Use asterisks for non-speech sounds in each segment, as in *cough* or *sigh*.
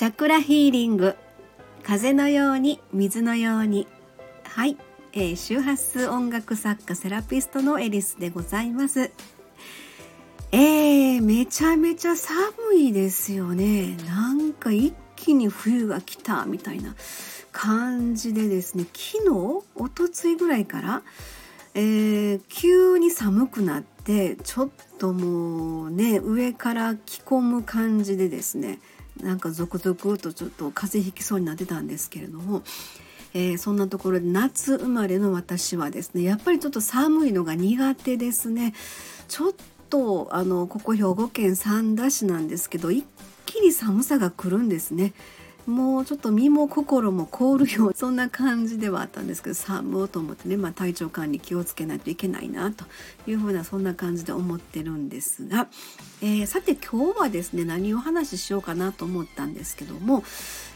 チャクラヒーリング。風のように水のように。はい、えー、周波数音楽作家セラピストのエリスでございます。えー、めちゃめちゃ寒いですよね。なんか一気に冬が来たみたいな感じでですね。昨日おとついぐらいから、えー、急に寒くなってちょっともうね上から着込む感じでですね。なんか続々とちょっと風邪ひきそうになってたんですけれども、えー、そんなところで夏生まれの私はですねやっぱりちょっと寒いのが苦手ですね。ちょっとあのここ兵庫県三田市なんですけど一気に寒さが来るんですね。もうちょっと身も心も凍るようそんな感じではあったんですけど寒うと思ってね、まあ、体調管理気をつけないといけないなというふうなそんな感じで思ってるんですが、*laughs* えー、さて今日はですね何を話ししようかなと思ったんですけども、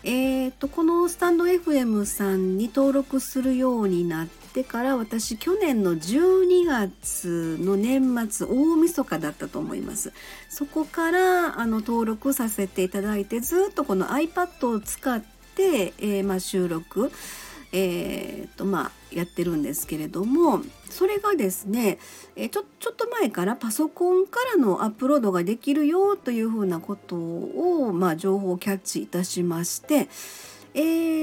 えーと、このスタンド FM さんに登録するようになってから私去年の12月の年末大晦日だったと思います。そこからあの登録させていただいてずっとこの iPad を使って、えー、まあ、収録えーとまあ、やってるんですけれどもそれがですね、えちょちょっと前からパソコンからのアップロードができるよというふうなことを、まあ、情報をキャッチいたしまして、え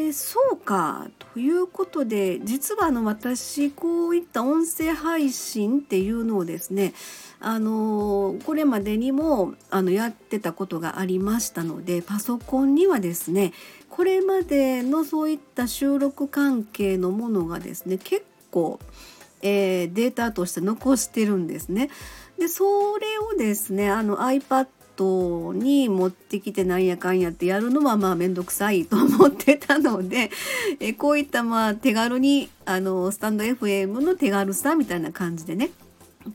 ー、そうかということで実はあの私こういった音声配信っていうのをですねあのこれまでにもあのやってたことがありましたのでパソコンにはですねこれまでのそういった収録関係のものがですね結構、えー、データとして残してるんですね。でそれをですねあの iPad に持ってきてなんやかんやってやるのはまあ面倒くさいと思ってたので *laughs* えこういったまあ手軽にあのスタンド FM の手軽さみたいな感じでね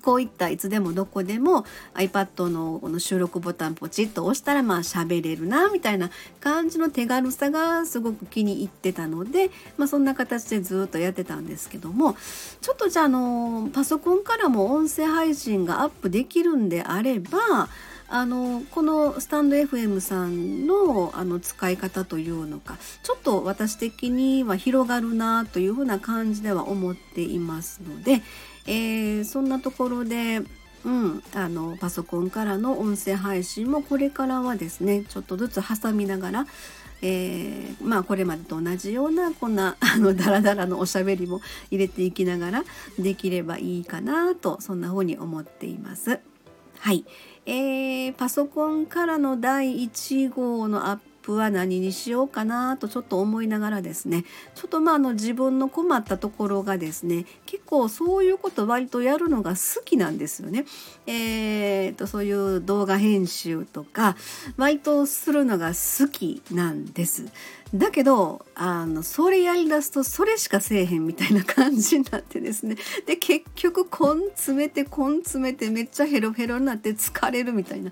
こういったいつでもどこでも iPad のこの収録ボタンポチッと押したらまあ喋れるなみたいな感じの手軽さがすごく気に入ってたので、まあ、そんな形でずっとやってたんですけどもちょっとじゃあのパソコンからも音声配信がアップできるんであればあのこのスタンド FM さんのあの使い方というのかちょっと私的には広がるなというふうな感じでは思っていますので、えー、そんなところで、うん、あのパソコンからの音声配信もこれからはですねちょっとずつ挟みながらえー、まあこれまでと同じようなこんな *laughs* あのダラダラのおしゃべりも入れていきながらできればいいかなとそんな風に思っています。はい、えー、パソコンからの第1号のアップは何にしようかなとちょっと思いながらですねちょっとまああの自分の困ったところがですね結構そういうこと割とやるのが好きなんですよね。えーと、そういう動画編集とか割とするのが好きなんです。だけどあのそれやりだすとそれしかせえへんみたいな感じになってですね。で結局根詰めて根詰めてめっちゃヘロヘロになって疲れるみたいな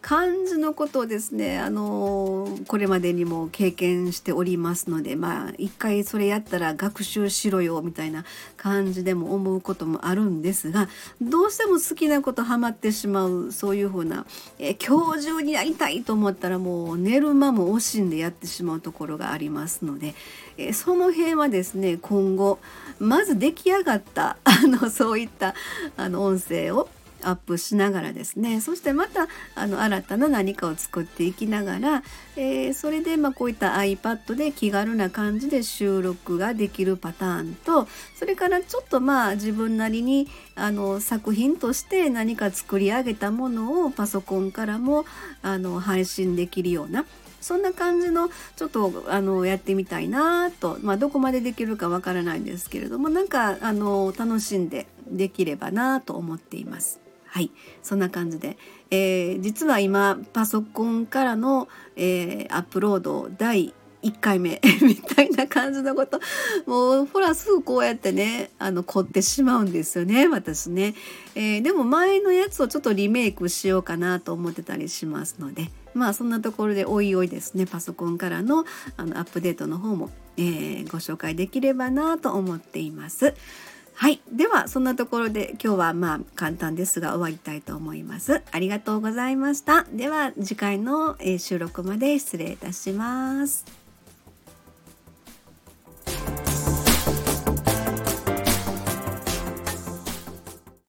感じのことをですねあのこれまでにも経験しておりますのでまあ一回それやったら学習しろよみたいな感じでも思うこともあるんですがどうしても好きなことハマってしまうそういうふうな、え今日中にやりたいと思ったらもう寝る間も惜しんでやってしまうところががありますので、えその辺はですね今後まず出来上がった *laughs* あのそういったあの音声をアップしながらですねそしてまたあの新たな何かを作っていきながら、えー、それでまあこういった iPad で気軽な感じで収録ができるパターンとそれからちょっとまあ自分なりにあの作品として何か作り上げたものをパソコンからもあの配信できるようなそんな感じのちょっとあのやってみたいなと、まあ、どこまでできるかわからないんですけれどもなんかあの楽しんでできればなと思っています。はい。そんな感じで、えー、実は今パソコンからの、えー、アップロード第1回目 *laughs* みたいな感じのこともうほらすぐこうやってねあの凝ってしまうんですよね私ね、えー、でも前のやつをちょっとリメイクしようかなと思ってたりしますので。まあそんなところでおいおいですねパソコンからのあのアップデートの方も、えー、ご紹介できればなと思っています。はい。ではそんなところで今日はまあ簡単ですが終わりたいと思います。ありがとうございました。では次回の収録まで失礼いたします。